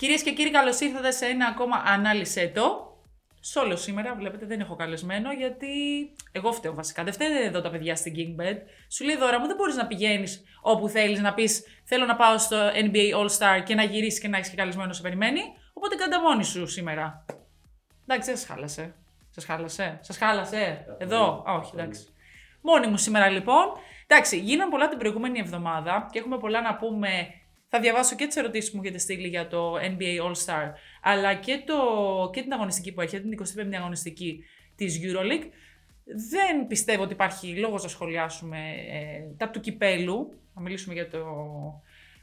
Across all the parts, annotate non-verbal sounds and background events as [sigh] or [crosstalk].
Κυρίες και κύριοι, καλώς ήρθατε σε ένα ακόμα ανάλυσε το. Σόλο σήμερα, βλέπετε, δεν έχω καλεσμένο γιατί εγώ φταίω βασικά. Δεν φταίνε εδώ τα παιδιά στην King Bed. Σου λέει δώρα μου, δεν μπορείς να πηγαίνεις όπου θέλεις να πεις Θέλω να πάω στο NBA All Star και να γυρίσεις και να έχεις και καλεσμένο σε περιμένει. Οπότε κάντε μόνη σου σήμερα. Εντάξει, δεν σα χάλασε. Σα χάλασε. Σα χάλασε. Εδώ. όχι, εντάξει. Μόνη μου σήμερα λοιπόν. Εντάξει, γίνανε πολλά την προηγούμενη εβδομάδα και έχουμε πολλά να πούμε θα διαβάσω και τις ερωτήσεις που μου έχετε στείλει για το NBA All Star, αλλά και, το, και την αγωνιστική που έρχεται, την 25η αγωνιστική της Euroleague. Δεν πιστεύω ότι υπάρχει λόγος να σχολιάσουμε ε, τα του κυπέλου. Θα μιλήσουμε για το,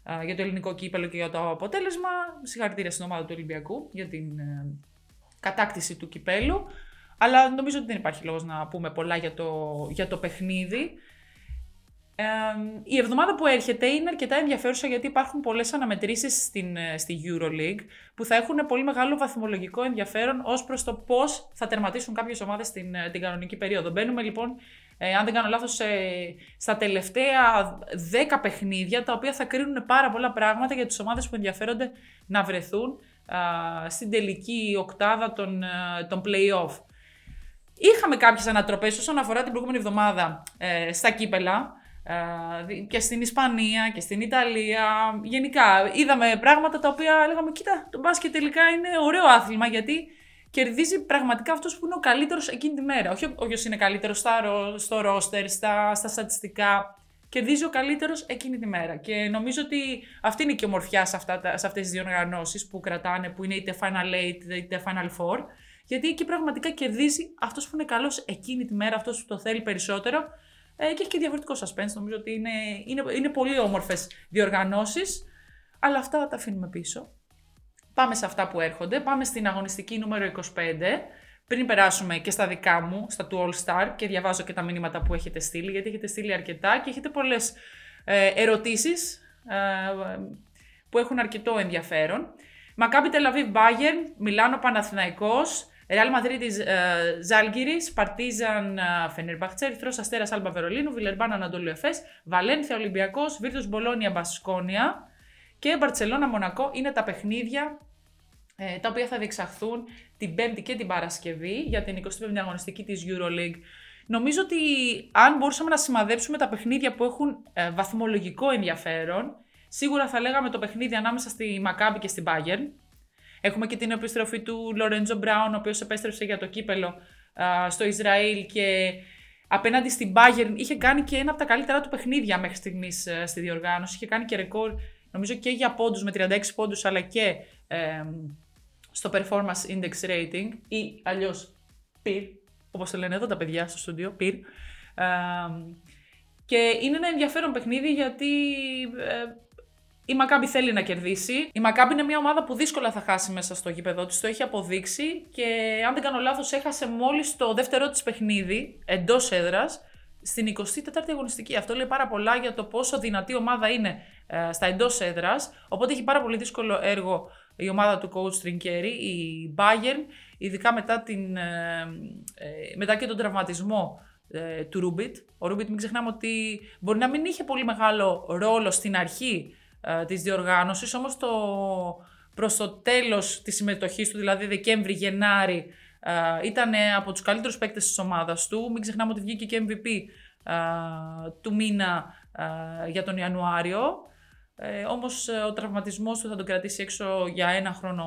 ε, για το ελληνικό κύπελο και για το αποτέλεσμα. Συγχαρητήρια στην ομάδα του Ολυμπιακού για την ε, κατάκτηση του κυπέλου. Αλλά νομίζω ότι δεν υπάρχει λόγος να πούμε πολλά για το, για το παιχνίδι η εβδομάδα που έρχεται είναι αρκετά ενδιαφέρουσα γιατί υπάρχουν πολλές αναμετρήσεις ε, στη Euroleague που θα έχουν πολύ μεγάλο βαθμολογικό ενδιαφέρον ως προς το πώς θα τερματίσουν κάποιες ομάδες την, ε, την κανονική περίοδο. Μπαίνουμε λοιπόν, ε, αν δεν κάνω λάθος, στα τελευταία 10 παιχνίδια τα οποία θα κρίνουν πάρα πολλά πράγματα για τις ομάδες που ενδιαφέρονται να βρεθούν στην τελική οκτάδα των, των play-off. Είχαμε κάποιες ανατροπές όσον αφορά την προηγούμενη εβδομάδα στα κύπελα και στην Ισπανία και στην Ιταλία. Γενικά είδαμε πράγματα τα οποία λέγαμε κοίτα το μπάσκετ τελικά είναι ωραίο άθλημα γιατί κερδίζει πραγματικά αυτός που είναι ο καλύτερος εκείνη τη μέρα. Όχι όποιος είναι καλύτερος στο ρόστερ, στα, στα στατιστικά. Κερδίζει ο καλύτερος εκείνη τη μέρα. Και νομίζω ότι αυτή είναι και η ομορφιά σε, αυτά, σε αυτές τις διοργανώσεις που κρατάνε, που είναι είτε Final 8 είτε Final 4. Γιατί εκεί πραγματικά κερδίζει αυτός που είναι καλός εκείνη τη μέρα, αυτός που το θέλει περισσότερο ε, και έχει και διαφορετικό suspense. Νομίζω ότι είναι, είναι, είναι πολύ όμορφες διοργανώσεις. Αλλά αυτά θα τα αφήνουμε πίσω. Πάμε σε αυτά που έρχονται. Πάμε στην αγωνιστική νούμερο 25. Πριν περάσουμε και στα δικά μου, στα του All Star και διαβάζω και τα μηνύματα που έχετε στείλει, γιατί έχετε στείλει αρκετά και έχετε πολλές ε, ερωτήσεις ε, που έχουν αρκετό ενδιαφέρον. Μακάμπι Τελαβίβ Μπάγερ, Μιλάνο Παναθηναϊκός, Ρεάλ Μαδρίτη Ζάλγκυρη, Παρτίζαν Φενερμπαχτσέ, Ερυθρό Αστέρας Άλμπα Βερολίνου, Βιλερμπάν Ανατολίου Εφές, Βαλένθια Ολυμπιακός, Βίρτο Μπολόνια Μπασκόνια και Μπαρσελόνα Μονακό είναι τα παιχνίδια ε, τα οποία θα διεξαχθούν την Πέμπτη και την Παρασκευή για την 25η αγωνιστική της EuroLeague. Νομίζω ότι αν μπορούσαμε να σημαδέψουμε τα παιχνίδια που έχουν ε, βαθμολογικό ενδιαφέρον, σίγουρα θα λέγαμε το παιχνίδι ανάμεσα στη Μακάμπη και στην Bayern, Έχουμε και την επιστροφή του Λορέντζο Μπράουν, ο οποίος επέστρεψε για το κύπελο στο Ισραήλ και απέναντι στην Bayern είχε κάνει και ένα από τα καλύτερα του παιχνίδια μέχρι στιγμής ε, στη διοργάνωση. Είχε κάνει και ρεκόρ, νομίζω και για πόντους με 36 πόντους, αλλά και στο performance index rating ή αλλιώς PIR, όπως το λένε εδώ τα παιδιά στο στούντιο, PIR. και είναι ένα ενδιαφέρον παιχνίδι γιατί ε, η Μακάμπη θέλει να κερδίσει. Η Μακάμπη είναι μια ομάδα που δύσκολα θα χάσει μέσα στο γήπεδο της. Το έχει αποδείξει και αν δεν κάνω λάθος, έχασε μόλις το δεύτερό της παιχνίδι εντός έδρας στην 24η αγωνιστική. Αυτό λέει πάρα πολλά για το πόσο δυνατή ομάδα είναι ε, στα εντός έδρας. Οπότε έχει πάρα πολύ δύσκολο έργο η ομάδα του coach Τριγκέρι, η Bayern, ειδικά μετά, την, ε, ε, μετά και τον τραυματισμό του Ρούμπιτ. Ο Ρούμπιτ, μην ξεχνάμε ότι μπορεί να μην είχε πολύ μεγάλο ρόλο στην αρχή ε, της διοργάνωσης, όμως το, προς το τέλος της συμμετοχής του, δηλαδή Δεκέμβρη-Γενάρη, ε, ήταν από τους καλύτερους παίκτες της ομάδας του. Μην ξεχνάμε ότι βγήκε και MVP ε, του μήνα ε, για τον Ιανουάριο. Ε, όμως ο τραυματισμός του θα τον κρατήσει έξω για ένα χρόνο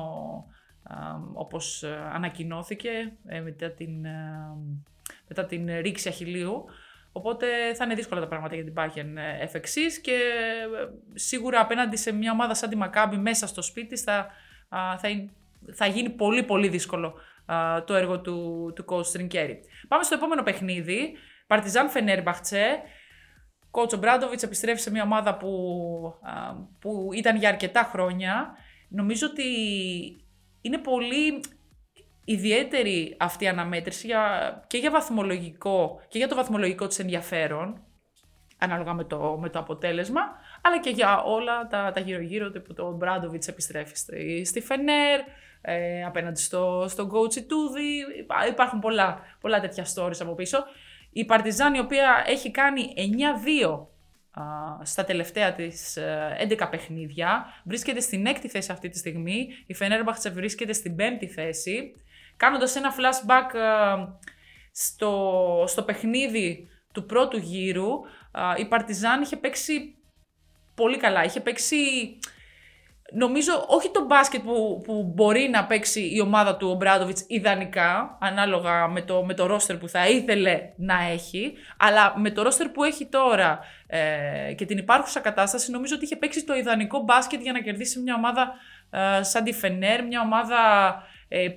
όπως ανακοινώθηκε μετά την, μετά την ρήξη αχιλίου. Οπότε θα είναι δύσκολα τα πράγματα για την Bayern εφ' εξής και ε, σίγουρα απέναντι σε μια ομάδα σαν τη Μακάμπη μέσα στο σπίτι θα, θα, θα γίνει πολύ πολύ δύσκολο το έργο του, του coach Τριγκέρι. Πάμε στο επόμενο παιχνίδι. Παρτιζάν Φενέρμπαχτσε. Κότσο Μπράντοβιτς επιστρέφει σε μια ομάδα που, που ήταν για αρκετά χρόνια. Νομίζω ότι είναι πολύ ιδιαίτερη αυτή η αναμέτρηση για, και για βαθμολογικό και για το βαθμολογικό της ενδιαφέρον ανάλογα με το, με το αποτέλεσμα, αλλά και για όλα τα, τα γύρω-γύρω που το Μπράντοβιτς επιστρέφει στη, στη Φενέρ, ε, απέναντι στο, στον Γκότσι Τούδη. Υπάρχουν πολλά, πολλά τέτοια stories από πίσω. Η Παρτιζάν η οποία έχει κάνει 9-2 στα τελευταία της 11 ε, παιχνίδια. Βρίσκεται στην έκτη θέση αυτή τη στιγμή. Η Φενέρμπαχτσε βρίσκεται στην πέμπτη θέση. Κάνοντας ένα flashback στο, στο παιχνίδι του πρώτου γύρου, η Παρτιζάν είχε παίξει πολύ καλά. Είχε παίξει νομίζω όχι το μπάσκετ που, που μπορεί να παίξει η ομάδα του Ομπράντοβιτ ιδανικά, ανάλογα με το, με το ρόστερ που θα ήθελε να έχει, αλλά με το ρόστερ που έχει τώρα ε, και την υπάρχουσα κατάσταση, νομίζω ότι είχε παίξει το ιδανικό μπάσκετ για να κερδίσει μια ομάδα ε, σαν τη Φενέρ, μια ομάδα ε,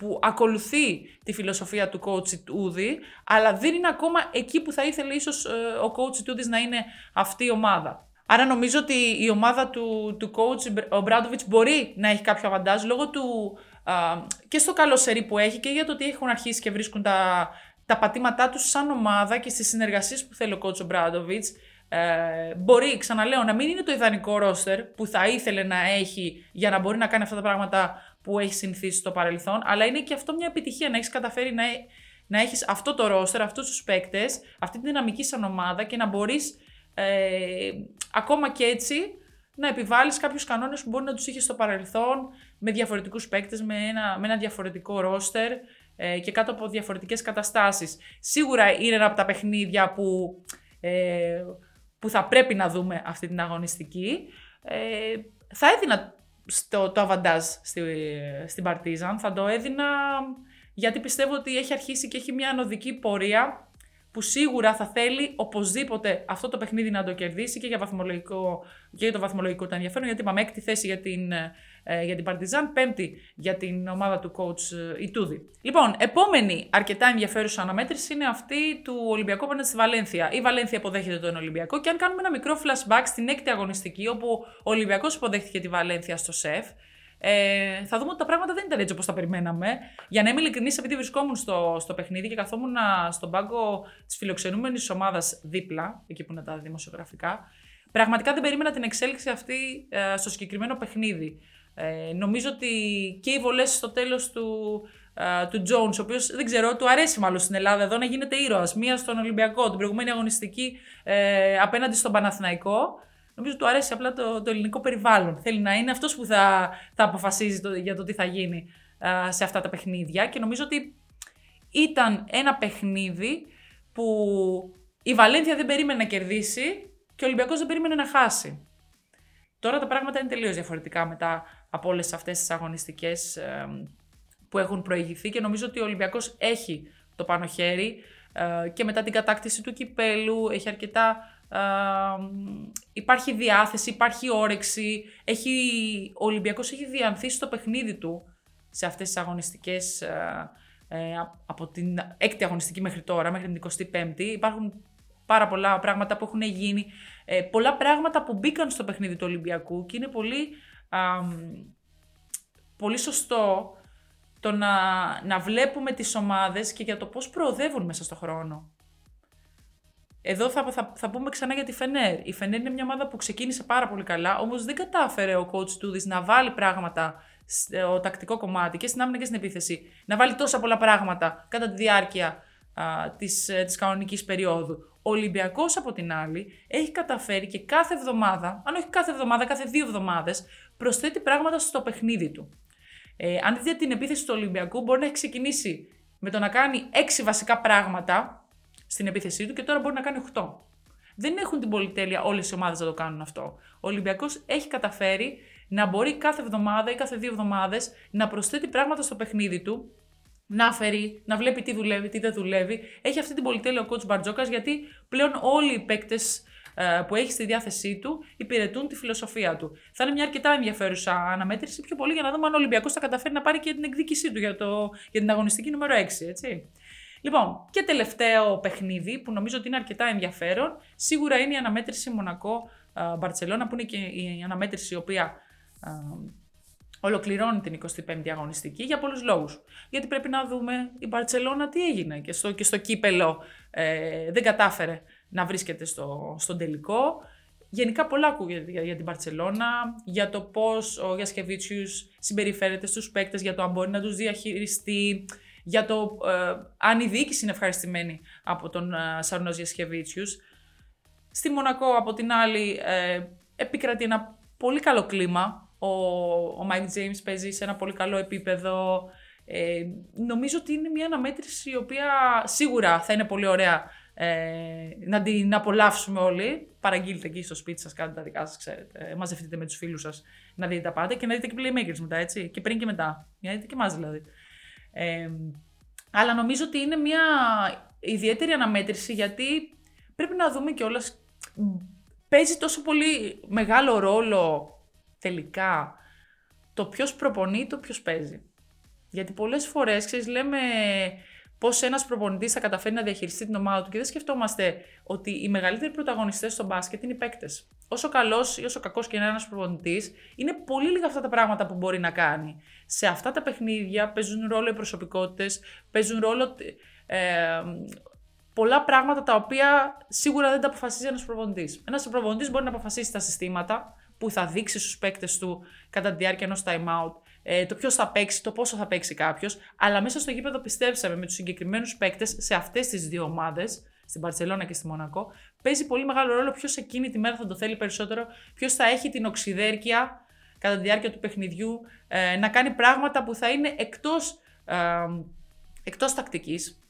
που ακολουθεί τη φιλοσοφία του coach Τούδη, αλλά δεν είναι ακόμα εκεί που θα ήθελε ίσως ε, ο coach Τούδης να είναι αυτή η ομάδα. Άρα νομίζω ότι η ομάδα του, του coach, ο Μπράντοβιτς, μπορεί να έχει κάποιο αβαντάζ λόγω του α, και στο καλό σερί που έχει και για το ότι έχουν αρχίσει και βρίσκουν τα, τα πατήματά τους σαν ομάδα και στις συνεργασίες που θέλει ο coach ο Μπράντοβιτς. Ε, μπορεί, ξαναλέω, να μην είναι το ιδανικό ρόστερ που θα ήθελε να έχει για να μπορεί να κάνει αυτά τα πράγματα που έχει συνηθίσει στο παρελθόν, αλλά είναι και αυτό μια επιτυχία να έχεις καταφέρει να, να έχεις αυτό το ρόστερ, αυτούς τους παίκτες, αυτή τη δυναμική σαν ομάδα και να μπορείς ε, ακόμα και έτσι να επιβάλλεις κάποιους κανόνες που μπορεί να τους είχες στο παρελθόν με διαφορετικούς παίκτες, με ένα, με ένα διαφορετικό ρόστερ ε, και κάτω από διαφορετικές καταστάσεις. Σίγουρα είναι ένα από τα παιχνίδια που, ε, που θα πρέπει να δούμε αυτή την αγωνιστική. Ε, θα έδινα στο, το αβαντάζ στη, στην Παρτίζαν, θα το έδινα γιατί πιστεύω ότι έχει αρχίσει και έχει μια ανωδική πορεία που σίγουρα θα θέλει οπωσδήποτε αυτό το παιχνίδι να το κερδίσει και για, βαθμολογικό, και για το βαθμολογικό του ενδιαφέρον, γιατί είπαμε έκτη θέση για την, ε, για την Παρτιζάν, πέμπτη για την ομάδα του coach ε, Ιτούδη. Λοιπόν, επόμενη αρκετά ενδιαφέρουσα αναμέτρηση είναι αυτή του Ολυμπιακού απέναντι στη Βαλένθια. Η Βαλένθια υποδέχεται τον Ολυμπιακό και αν κάνουμε ένα μικρό flashback στην έκτη αγωνιστική, όπου ο Ολυμπιακός υποδέχτηκε τη Βαλένθια στο ΣΕΦ, ε, θα δούμε ότι τα πράγματα δεν ήταν έτσι όπως τα περιμέναμε. Για να είμαι ειλικρινής, επειδή βρισκόμουν στο, στο παιχνίδι και καθόμουν στον πάγκο της φιλοξενούμενης ομάδας δίπλα, εκεί που είναι τα δημοσιογραφικά, πραγματικά δεν περίμενα την εξέλιξη αυτή ε, στο συγκεκριμένο παιχνίδι. Ε, νομίζω ότι και οι βολές στο τέλος του, ε, του Jones, ο οποίος δεν ξέρω, του αρέσει μάλλον στην Ελλάδα εδώ να γίνεται ήρωας. Μία στον Ολυμπιακό, την προηγούμενη αγωνιστική ε, απέναντι στον Παναθηναϊκό. Νομίζω του αρέσει απλά το, το ελληνικό περιβάλλον. Θέλει να είναι αυτός που θα, θα αποφασίζει το, για το τι θα γίνει σε αυτά τα παιχνίδια. Και νομίζω ότι ήταν ένα παιχνίδι που η Βαλένθια δεν περίμενε να κερδίσει και ο Ολυμπιακός δεν περίμενε να χάσει. Τώρα τα πράγματα είναι τελείως διαφορετικά μετά από όλες αυτές τις αγωνιστικές που έχουν προηγηθεί και νομίζω ότι ο Ολυμπιακός έχει το πάνω χέρι ε, και μετά την κατάκτηση του κυπέλου έχει αρκετά υπάρχει διάθεση, υπάρχει όρεξη. Έχει, ο Ολυμπιακός έχει διανθίσει το παιχνίδι του σε αυτές τις αγωνιστικές ε, ε, από την έκτη αγωνιστική μέχρι τώρα, μέχρι την 25η. Υπάρχουν πάρα πολλά πράγματα που έχουν γίνει, ε, πολλά πράγματα που μπήκαν στο παιχνίδι του Ολυμπιακού και είναι πολύ, πολύ σωστό το να, να βλέπουμε τις ομάδες και για το πώς προοδεύουν μέσα στο χρόνο. Εδώ θα, θα, θα πούμε ξανά για τη Φενέρ. Η Φενέρ είναι μια ομάδα που ξεκίνησε πάρα πολύ καλά, όμως δεν κατάφερε ο coach του να βάλει πράγματα στο τακτικό κομμάτι και στην άμυνα και στην επίθεση. Να βάλει τόσα πολλά πράγματα κατά τη διάρκεια τη της, ε, της κανονικής περίοδου. Ο Ολυμπιακός, από την άλλη, έχει καταφέρει και κάθε εβδομάδα, αν όχι κάθε εβδομάδα, κάθε δύο εβδομάδες, προσθέτει πράγματα στο παιχνίδι του. Ε, αν δείτε την επίθεση του Ολυμπιακού, μπορεί να έχει ξεκινήσει με το να κάνει έξι βασικά πράγματα στην επίθεσή του και τώρα μπορεί να κάνει 8. Δεν έχουν την πολυτέλεια όλες οι ομάδες να το κάνουν αυτό. Ο Ολυμπιακός έχει καταφέρει να μπορεί κάθε εβδομάδα ή κάθε δύο εβδομάδες να προσθέτει πράγματα στο παιχνίδι του, να φέρει, να βλέπει τι δουλεύει, τι δεν δουλεύει. Έχει αυτή την πολυτέλεια ο coach Μπαρτζόκας γιατί πλέον όλοι οι παίκτες ε, που έχει στη διάθεσή του υπηρετούν τη φιλοσοφία του. Θα είναι μια αρκετά ενδιαφέρουσα αναμέτρηση, πιο πολύ για να δούμε αν ο Ολυμπιακός θα καταφέρει να πάρει και την εκδίκησή του για, το, για την αγωνιστική νούμερο 6. Έτσι. Λοιπόν, και τελευταίο παιχνίδι που νομίζω ότι είναι αρκετά ενδιαφέρον, σίγουρα είναι η αναμέτρηση Μονακό-Μπαρσελόνα, που είναι και η αναμέτρηση η οποία ολοκληρώνει την 25η αγωνιστική για πολλούς λόγους. Γιατί πρέπει να δούμε η Μπαρτσελώνα τι έγινε και στο, και στο κύπελο ε, δεν κατάφερε να βρίσκεται στο, στον τελικό. Γενικά πολλά ακούγεται για, για την Μπαρτσελώνα, για το πώς ο Γιασκεβίτσιους συμπεριφέρεται στους παίκτες, για το αν μπορεί να τους διαχειριστεί, για το ε, αν η διοίκηση είναι ευχαριστημένη από τον ε, Σαρνός Στη Μονακό, από την άλλη, ε, επικρατεί ένα πολύ καλό κλίμα. Ο, ο Mike James παίζει σε ένα πολύ καλό επίπεδο. Ε, νομίζω ότι είναι μια αναμέτρηση η οποία σίγουρα θα είναι πολύ ωραία ε, να την απολαύσουμε όλοι. Παραγγείλτε εκεί στο σπίτι σας, κάντε τα δικά σας, ξέρετε. Ε, μαζευτείτε με τους φίλους σας να δείτε τα πάντα και να δείτε και playmakers μετά, έτσι. Και πριν και μετά. Για να δείτε και εμάς δηλαδή. Ε, αλλά νομίζω ότι είναι μια ιδιαίτερη αναμέτρηση γιατί πρέπει να δούμε κιόλας. Παίζει τόσο πολύ μεγάλο ρόλο τελικά το ποιος προπονεί, το ποιος παίζει. Γιατί πολλές φορές, ξέρεις, λέμε πώς ένας προπονητής θα καταφέρει να διαχειριστεί την ομάδα του και δεν σκεφτόμαστε ότι οι μεγαλύτεροι πρωταγωνιστές στο μπάσκετ είναι οι παίκτες. Όσο καλός ή όσο κακός και είναι ένας προπονητής, είναι πολύ λίγα αυτά τα πράγματα που μπορεί να κάνει. Σε αυτά τα παιχνίδια παίζουν ρόλο οι προσωπικότητες, παίζουν ρόλο ε, πολλά πράγματα τα οποία σίγουρα δεν τα αποφασίζει ένας προπονητής. Ένας προπονητής μπορεί να αποφασίσει τα συστήματα που θα δείξει στους παίκτες του κατά τη διάρκεια ενός time out ε, το ποιος θα παίξει, το πόσο θα παίξει κάποιος. Αλλά μέσα στο γήπεδο πιστέψαμε με τους συγκεκριμένους παίκτες σε αυτές τις δύο ομάδες, στην Παρσελώνα και στη Μονακό, παίζει πολύ μεγάλο ρόλο ποιος εκείνη τη μέρα θα το θέλει περισσότερο, ποιος θα έχει την οξυδέρκεια κατά τη διάρκεια του παιχνιδιού ε, να κάνει πράγματα που θα είναι εκτός ε, εκτός τακτικής.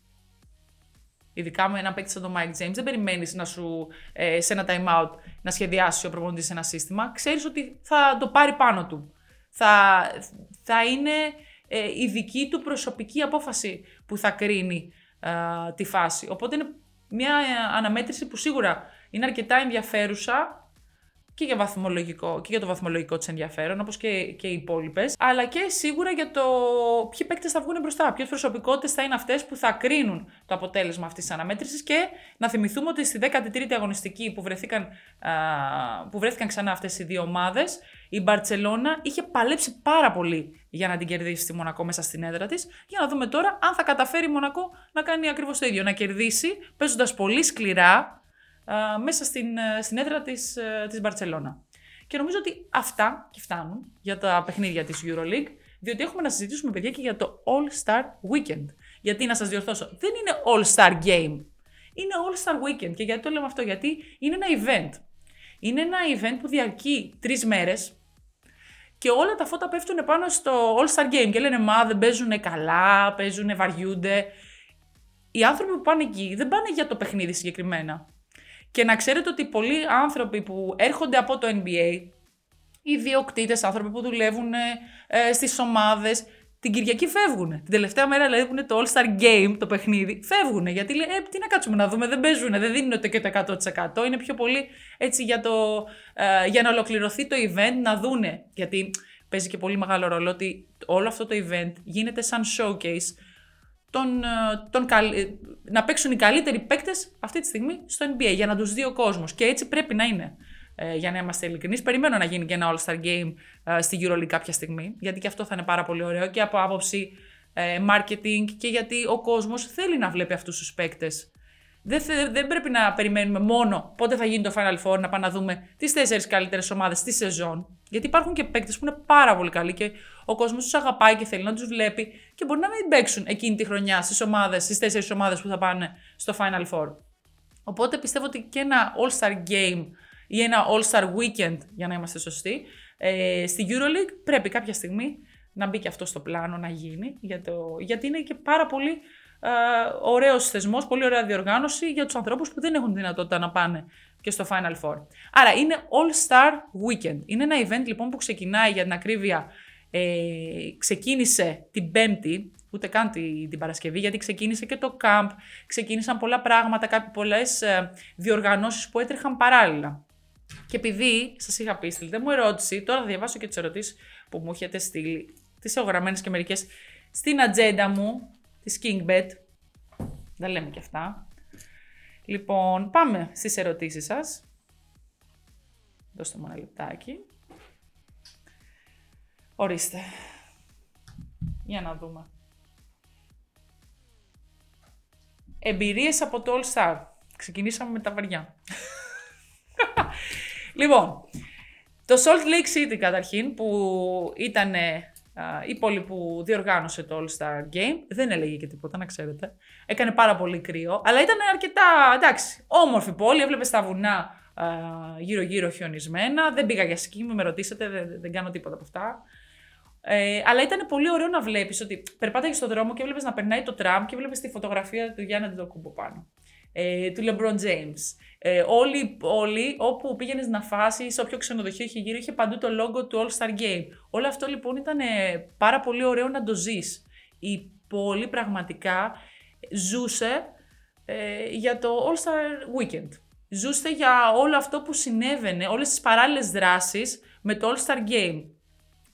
Ειδικά με ένα παίκτη σαν τον Mike James, δεν περιμένεις να σου ε, σε ένα time out να σχεδιάσει ο προπονητής ένα σύστημα. Ξέρεις ότι θα το πάρει πάνω του θα, θα είναι ε, η δική του προσωπική απόφαση που θα κρίνει τη φάση. Οπότε είναι μια αναμέτρηση που σίγουρα είναι αρκετά ενδιαφέρουσα και για, βαθμολογικό, και για το βαθμολογικό της ενδιαφέρον, όπως και, και οι υπόλοιπες, αλλά και σίγουρα για το ποιοι παίκτες θα βγουν μπροστά, ποιες προσωπικότητες θα είναι αυτές που θα κρίνουν το αποτέλεσμα αυτής της αναμέτρησης. Και να θυμηθούμε ότι στη 13η αγωνιστική που βρεθήκαν, α, που βρέθηκαν ξανά αυτές οι δύο ομάδες, η Μπαρσελόνα είχε παλέψει πάρα πολύ για να την κερδίσει τη Μονακό μέσα στην έδρα της. Για να δούμε τώρα αν θα καταφέρει η Μονακό να κάνει ακριβώς το ίδιο. Να κερδίσει παίζοντας πολύ σκληρά μέσα στην, ε, στην έδρα της, ε, της Μπαρτσελώνα. Και νομίζω ότι αυτά και φτάνουν για τα παιχνίδια της EuroLeague, διότι έχουμε να συζητήσουμε, παιδιά, και για το All-Star Weekend. Γιατί, να σας διορθώσω, δεν είναι All-Star Game. Είναι All-Star Weekend. Και γιατί το λέμε αυτό, γιατί είναι ένα event. Είναι ένα event που διαρκεί τρεις μέρες, και όλα τα φώτα πέφτουν πάνω στο All-Star Game και λένε Μα δεν παίζουν καλά, παίζουν, βαριούνται. Οι άνθρωποι που πάνε εκεί δεν πάνε για το παιχνίδι συγκεκριμένα. Και να ξέρετε ότι πολλοί άνθρωποι που έρχονται από το NBA, οι διοκτήτε, άνθρωποι που δουλεύουν ε, στις ομάδες, την Κυριακή φεύγουν. Την τελευταία μέρα δηλαδή που είναι το All Star Game, το παιχνίδι, φεύγουν. Γιατί λέει, ε, τι να κάτσουμε να δούμε, δεν παίζουν, δεν δίνουν και το 100%. Είναι πιο πολύ έτσι για, το, ε, για να ολοκληρωθεί το event, να δούνε. Γιατί παίζει και πολύ μεγάλο ρόλο ότι όλο αυτό το event γίνεται σαν showcase τον, ε, τον, ε, να παίξουν οι καλύτεροι παίκτες αυτή τη στιγμή στο NBA για να τους δει ο κόσμος. Και έτσι πρέπει να είναι. Ε, για να είμαστε ειλικρινείς, περιμένω να γίνει και ένα All-Star Game ε, στη EuroLeague κάποια στιγμή, γιατί και αυτό θα είναι πάρα πολύ ωραίο και από άποψη ε, marketing και γιατί ο κόσμος θέλει να βλέπει αυτούς τους παίκτες. Δεν, δεν πρέπει να περιμένουμε μόνο πότε θα γίνει το Final Four, να πάμε να δούμε τις τέσσερις καλύτερες ομάδες τη σεζόν. Γιατί υπάρχουν και παίκτες που είναι πάρα πολύ καλοί και ο κόσμος τους αγαπάει και θέλει να τους βλέπει και μπορεί να μην παίξουν εκείνη τη χρονιά στις ομάδες, στις τέσσερις ομάδες που θα πάνε στο Final Four. Οπότε πιστεύω ότι και ένα All-Star Game ή ένα All-Star Weekend, για να είμαστε σωστοί, ε, στη EuroLeague πρέπει κάποια στιγμή να μπει και αυτό στο πλάνο να γίνει, για το, γιατί είναι και πάρα πολύ ε, ωραίος θεσμός, πολύ ωραία διοργάνωση για τους ανθρώπους που δεν έχουν δυνατότητα να πάνε και στο Final Four. Άρα είναι All Star Weekend. Είναι ένα event λοιπόν που ξεκινάει για την ακρίβεια. Ε, ξεκίνησε την Πέμπτη, ούτε καν την, Παρασκευή, γιατί ξεκίνησε και το camp, ξεκίνησαν πολλά πράγματα, πολλές ε, διοργανώσεις που έτρεχαν παράλληλα. Και επειδή σας είχα πει, στείλτε μου ερώτηση, τώρα θα διαβάσω και τις ερωτήσεις που μου έχετε στείλει, τις έχω γραμμένες και μερικές στην ατζέντα μου, της KingBet. Δεν λέμε και αυτά. Λοιπόν, πάμε στις ερωτήσεις σας. Δώστε μου ένα λεπτάκι. Ορίστε. Για να δούμε. Εμπειρίες από το All Star. Ξεκινήσαμε με τα βαριά. [laughs] λοιπόν, το Salt Lake City καταρχήν που ήταν η πόλη που διοργάνωσε το All-Star Game. Δεν έλεγε και τίποτα, να ξέρετε. Έκανε πάρα πολύ κρύο, αλλά ήταν αρκετά, εντάξει, όμορφη πόλη. Έβλεπες τα βουνά γύρω-γύρω χιονισμένα. Δεν πήγα για σκι, με ρωτήσετε, δεν, δεν κάνω τίποτα από αυτά. Ε, αλλά ήταν πολύ ωραίο να βλέπεις ότι περπάταγες στον δρόμο και έβλεπες να περνάει το τραμ και έβλεπες τη φωτογραφία του Γιάννη Αντιτοκούμπο πάνω. Ε, του LeBron James. Ε, όλοι, όλοι, όπου πήγαινες να φάσεις, σε όποιο ξενοδοχείο είχε γύρω, είχε παντού το logo του All Star Game. Όλο αυτό λοιπόν ήταν πάρα πολύ ωραίο να το ζεις. Η πόλη πραγματικά ζούσε ε, για το All Star Weekend. Ζούσε για όλο αυτό που συνέβαινε, όλες τις παράλληλες δράσεις με το All Star Game.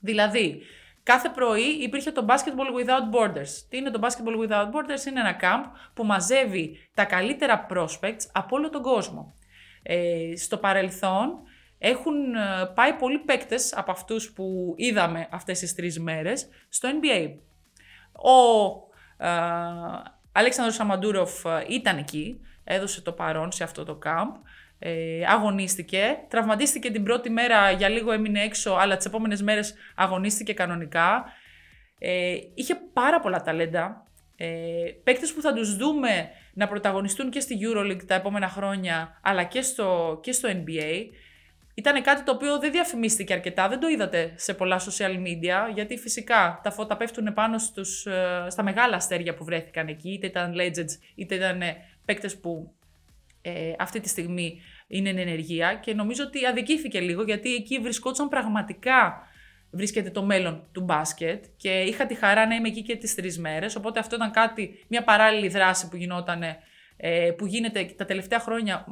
Δηλαδή, κάθε πρωί υπήρχε το Basketball Without Borders. Τι είναι το Basketball Without Borders? Είναι ένα camp που μαζεύει τα καλύτερα prospects από όλο τον κόσμο. Ε, στο παρελθόν έχουν ε, πάει πολλοί παίκτες από αυτούς που είδαμε αυτές τις τρεις μέρες στο NBA. Ο ε, Αλέξανδρος Σαμαντούροφ ε, ήταν εκεί, έδωσε το παρόν σε αυτό το camp ε, αγωνίστηκε. Τραυματίστηκε την πρώτη μέρα, για λίγο έμεινε έξω, αλλά τις επόμενες μέρες αγωνίστηκε κανονικά. Ε, είχε πάρα πολλά ταλέντα. Ε, παίκτες που θα τους δούμε να πρωταγωνιστούν και στη EuroLeague τα επόμενα χρόνια, αλλά και στο, και στο NBA. Ήταν κάτι το οποίο δεν διαφημίστηκε αρκετά, δεν το είδατε σε πολλά social media, γιατί φυσικά τα φώτα πέφτουν πάνω στους, ε, στα μεγάλα αστέρια που βρέθηκαν εκεί, είτε ήταν legends, είτε ήταν παίκτες που ε, αυτή τη στιγμή είναι εν ενεργεία και νομίζω ότι αδικήθηκε λίγο γιατί εκεί βρισκόταν πραγματικά βρίσκεται το μέλλον του μπάσκετ και είχα τη χαρά να είμαι εκεί και τις τρεις μέρες, οπότε αυτό ήταν κάτι, μια παράλληλη δράση που γινόταν ε, που γίνεται τα τελευταία χρόνια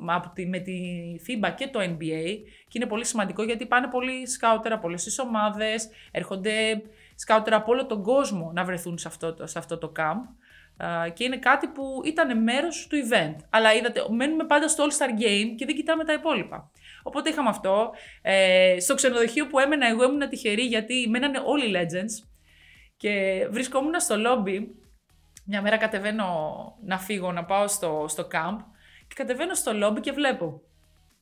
με τη FIBA και το NBA και είναι πολύ σημαντικό γιατί πάνε πολύ σκάουτερα από όλες τις ομάδες, έρχονται σκάουτερα από όλο τον κόσμο να βρεθούν σε αυτό, σε αυτό το camp και είναι κάτι που ήταν μέρος του event. Αλλά είδατε, μένουμε πάντα στο All-Star Game και δεν κοιτάμε τα υπόλοιπα. Οπότε είχαμε αυτό. Ε, στο ξενοδοχείο που έμενα, εγώ ήμουν τυχερή γιατί μένανε όλοι οι legends. Και βρισκόμουν στο lobby. Μια μέρα κατεβαίνω να φύγω, να πάω στο, στο camp. Και κατεβαίνω στο lobby και βλέπω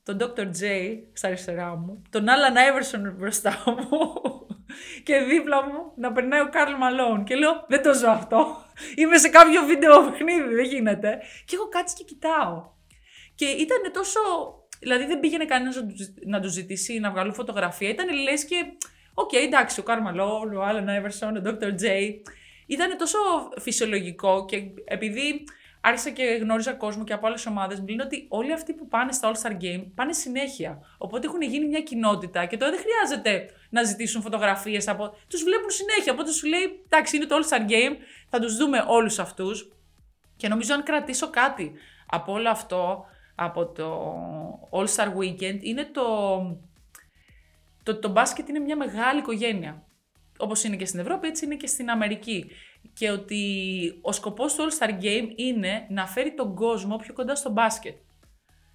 τον Dr. J στα αριστερά μου, τον Alan Iverson μπροστά μου [laughs] και δίπλα μου να περνάει ο Καρλ Μαλόν. Και λέω, δεν το ζω αυτό. Είμαι σε κάποιο βίντεο παιχνίδι, δεν γίνεται. Και έχω κάτσει και κοιτάω. Και ήταν τόσο. Δηλαδή δεν πήγαινε κανένας να του ζητήσει να βγάλω φωτογραφία. Ήταν λες και. OK, okay, εντάξει, ο Καρλ Μαλόν, ο Άλεν Άιβερσον, ο Dr. J. Ήταν τόσο φυσιολογικό και επειδή άρχισα και γνώριζα κόσμο και από άλλες ομάδες. Μου λένε ότι όλοι αυτοί που πάνε στα All Star Game πάνε συνέχεια. Οπότε έχουν γίνει μια κοινότητα και τώρα δεν χρειάζεται να ζητήσουν φωτογραφίες από. Τους βλέπουν συνέχεια. Οπότε σου λέει, εντάξει, είναι το All Star Game, θα τους δούμε όλους αυτούς. Και νομίζω αν κρατήσω κάτι από όλο αυτό, από το All Star Weekend, είναι το. Το, το μπάσκετ είναι μια μεγάλη οικογένεια. Όπως είναι και στην Ευρώπη, έτσι είναι και στην Αμερική και ότι ο σκοπός του All-Star Game είναι να φέρει τον κόσμο πιο κοντά στο μπάσκετ.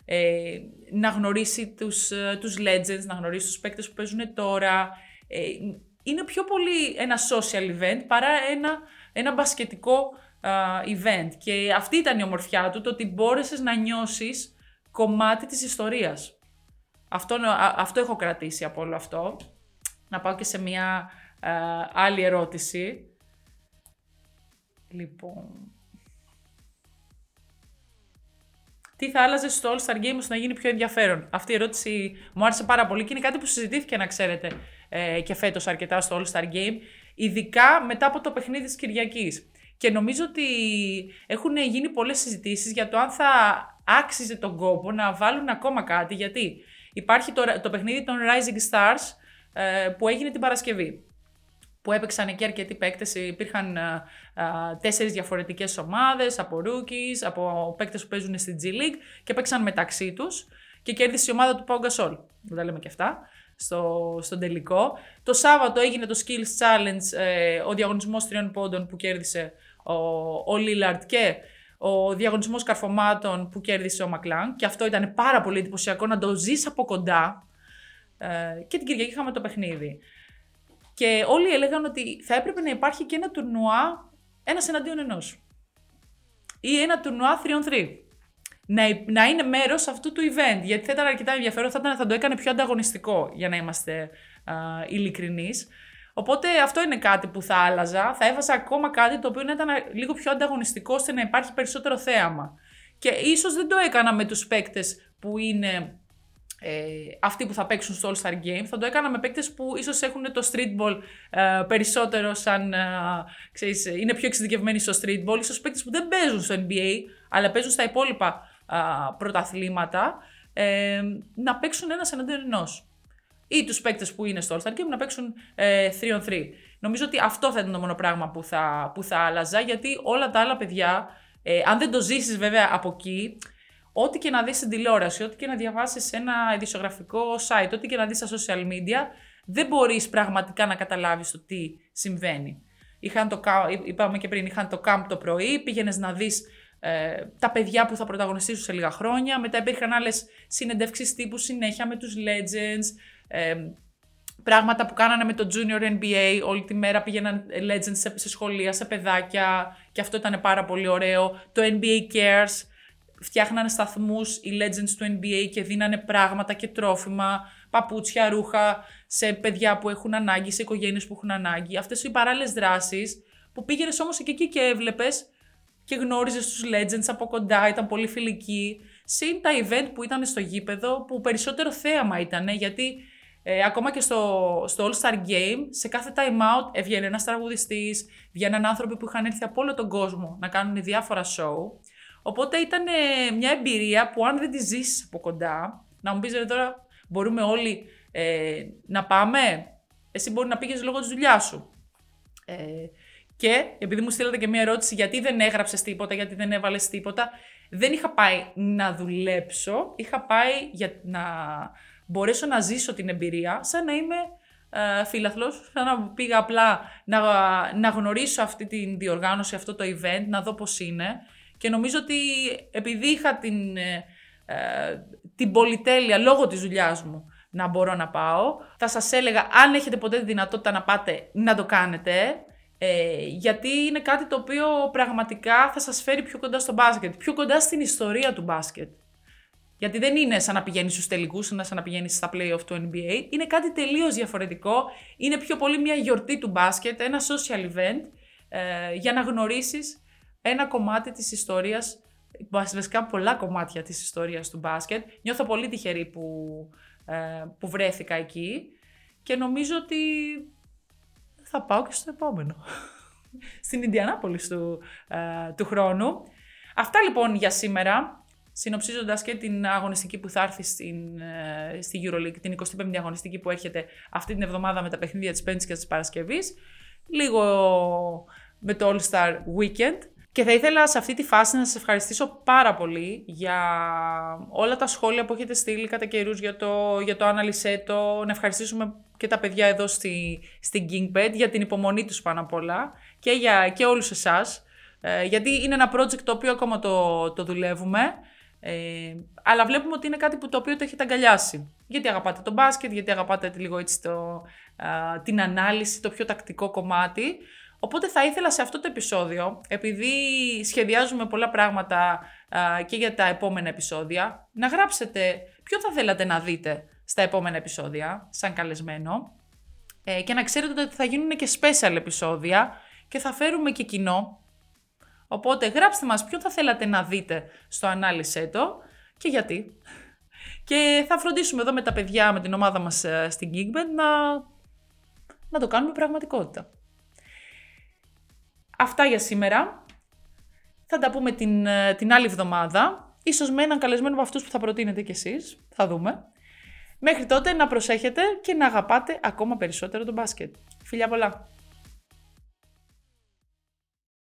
Ε, να γνωρίσει τους, ε, τους legends, να γνωρίσει τους παίκτες που παίζουν τώρα. Ε, είναι πιο πολύ ένα social event παρά ένα, ένα μπασκετικό event. Και αυτή ήταν η ομορφιά του, το ότι μπόρεσες να νιώσεις κομμάτι της ιστορίας. Αυτό, αυτό έχω κρατήσει από όλο αυτό. Να πάω και σε μια άλλη ερώτηση. Λοιπόν. Τι θα άλλαζε στο All Star Game ώστε να γίνει πιο ενδιαφέρον; Αυτή η ερώτηση μου άρεσε πάρα πολύ και είναι κάτι που συζητήθηκε, να ξέρετε, ε, και φέτος αρκετά στο All Star Game, ειδικά μετά από το παιχνίδι της Κυριακής. Και νομίζω ότι έχουν γίνει πολλές συζητήσεις για το αν θα άξιζε τον κόπο να βάλουν ακόμα κάτι, γιατί υπάρχει το, το παιχνίδι των Rising Stars ε, που έγινε την Παρασκευή που έπαιξαν εκεί αρκετοί παίκτες. Υπήρχαν α, ε, ε, τέσσερις διαφορετικές ομάδες από rookies, από παίκτες που παίζουν στη G League και παίξαν μεταξύ τους και κέρδισε η ομάδα του Pau Gasol. Δεν τα λέμε και αυτά. Στο, στον τελικό. Το Σάββατο έγινε το Skills Challenge, ε, ο διαγωνισμός τριών πόντων που κέρδισε ο, ο Lillard και ο διαγωνισμός καρφωμάτων που κέρδισε ο Μακλάν και αυτό ήταν πάρα πολύ εντυπωσιακό να το ζεις από κοντά ε, και την Κυριακή είχαμε το παιχνίδι. Και όλοι έλεγαν ότι θα έπρεπε να υπάρχει και ένα τουρνουά ένας εναντίον ενός. Ή ένα τουρνουά 3on3. Να, να είναι μέρος αυτού του event. Γιατί θα ήταν αρκετά ενδιαφέρον, θα, ήταν, θα το έκανε πιο ανταγωνιστικό, για να είμαστε ειλικρινείς. Οπότε αυτό είναι κάτι που θα άλλαζα. Θα έβαζα ακόμα κάτι το οποίο να ήταν λίγο πιο ανταγωνιστικό ώστε να υπάρχει περισσότερο θέαμα. Και ίσως δεν το έκανα με τους παίκτες που είναι ε, αυτοί που θα παίξουν στο All-Star Game. Θα το έκανα με παίκτες που ίσως έχουν το streetball ε, περισσότερο σαν, ε, ξέρεις, είναι πιο εξειδικευμένοι στο streetball. Ίσως παίκτες που δεν παίζουν στο NBA, αλλά παίζουν στα υπόλοιπα ε, πρωταθλήματα, ε, να παίξουν ένας εναντίον ενό. Ή τους παίκτες που είναι στο All-Star Game να παίξουν 3 ε, on 3. Νομίζω ότι αυτό θα ήταν το μόνο πράγμα που θα, που θα άλλαζα, γιατί όλα τα άλλα παιδιά, ε, αν δεν το ζήσεις βέβαια από εκεί, ό,τι και να δεις στην τηλεόραση, ό,τι και να διαβάσεις σε ένα ειδησιογραφικό site, ό,τι και να δεις στα social media, δεν μπορείς πραγματικά να καταλάβεις το τι συμβαίνει. Είχαν το, είπαμε και πριν, είχαν το camp το πρωί, πήγαινες να δεις ε, τα παιδιά που θα πρωταγωνιστήσουν σε λίγα χρόνια. Μετά υπήρχαν άλλες συνεντεύξεις τύπου συνέχεια με τους legends. Ε, πράγματα που κάνανε με το Junior NBA. Όλη τη μέρα πήγαιναν legends σε, σε σχολεία, σε παιδάκια. Και αυτό ήταν πάρα πολύ ωραίο. Το NBA Cares. Φτιάχνανε σταθμούς οι legends του NBA και δίνανε πράγματα και τρόφιμα, παπούτσια, ρούχα σε παιδιά που έχουν ανάγκη, σε οικογένειες που έχουν ανάγκη. Αυτές οι παράλληλες δράσεις που πήγαινες όμως και εκεί και έβλεπες και γνώριζες τους legends από κοντά, ήταν πολύ φιλικοί. Συν τα event που ήταν στο γήπεδο, που περισσότερο θέαμα ήταν, γιατί ε, ακόμα και στο, στο All-Star Game, σε κάθε time out έβγαινε ένας τραγουδιστής, βγαίναν άνθρωποι που είχαν έρθει από όλο τον κόσμο να κάνουν διάφορα show. Οπότε ήταν μια εμπειρία που αν δεν τη ζήσεις από κοντά, να μου πεις τώρα μπορούμε όλοι ε, να πάμε, εσύ μπορεί να πήγες λόγω της δουλειάς σου. Ε, και επειδή μου στείλατε και μία ερώτηση γιατί δεν έγραψες τίποτα, γιατί δεν έβαλες τίποτα, δεν είχα πάει να δουλέψω, είχα πάει για να μπορέσω να ζήσω την εμπειρία σαν να είμαι ε, φίλαθλος, σαν να πήγα απλά να, να γνωρίσω αυτή την διοργάνωση, αυτό το event, να δω πώς είναι. Και νομίζω ότι επειδή είχα την, ε, ε την πολυτέλεια λόγω της δουλειάς μου να μπορώ να πάω, θα σας έλεγα αν έχετε ποτέ τη δυνατότητα να πάτε να το κάνετε, ε, γιατί είναι κάτι το οποίο πραγματικά θα σας φέρει πιο κοντά στο μπάσκετ, πιο κοντά στην ιστορία του μπάσκετ. Γιατί δεν είναι σαν να πηγαίνεις στους τελικούς, σαν να πηγαίνεις στα playoff του NBA. Είναι κάτι τελείως διαφορετικό. Είναι πιο πολύ μια γιορτή του μπάσκετ, ένα social event, ε, για να γνωρίσεις ένα κομμάτι της ιστορίας, βασικά πολλά κομμάτια της ιστορίας του μπάσκετ. Νιώθω πολύ τυχερή που, ε, που βρέθηκα εκεί και νομίζω ότι θα πάω και στο επόμενο. [laughs] Στην Ινδιανάπολη του, ε, του χρόνου. Αυτά λοιπόν για σήμερα. Συνοψίζοντας και την αγωνιστική που θα έρθει στην, ε, στη EuroLeague, την 25η αγωνιστική που έρχεται αυτή την εβδομάδα με τα παιχνίδια της Πέμπτης και της Παρασκευής. Λίγο με το All Star Weekend. Και θα ήθελα σε αυτή τη φάση να σας ευχαριστήσω πάρα πολύ για όλα τα σχόλια που έχετε στείλει κατά καιρούς για το, για το Να ευχαριστήσουμε και τα παιδιά εδώ στη, στην Kingbed για την υπομονή τους πάνω απ' όλα και, για, και όλους εσάς. Ε, γιατί είναι ένα project το οποίο ακόμα το, το δουλεύουμε. Ε, αλλά βλέπουμε ότι είναι κάτι που το οποίο το έχετε αγκαλιάσει. Γιατί αγαπάτε το μπάσκετ, γιατί αγαπάτε λίγο έτσι το, την ανάλυση, το πιο τακτικό κομμάτι. Οπότε θα ήθελα σε αυτό το επεισόδιο, επειδή σχεδιάζουμε πολλά πράγματα και για τα επόμενα επεισόδια, να γράψετε ποιο θα θέλατε να δείτε στα επόμενα επεισόδια, σαν καλεσμένο. Ε, και να ξέρετε ότι θα γίνουν και special επεισόδια και θα φέρουμε και κοινό. Οπότε γράψτε μας ποιο θα θέλατε να δείτε στο ανάλυσε το και γιατί. Και θα φροντίσουμε εδώ με τα παιδιά, με την ομάδα μας ε, στην Geekbed να, να το κάνουμε πραγματικότητα. Αυτά για σήμερα. Θα τα πούμε την, ε, την άλλη εβδομάδα. Ίσως με έναν καλεσμένο από αυτούς που θα προτείνετε κι εσείς. Θα δούμε. Μέχρι τότε να προσέχετε και να αγαπάτε ακόμα περισσότερο τον μπάσκετ. Φιλιά πολλά!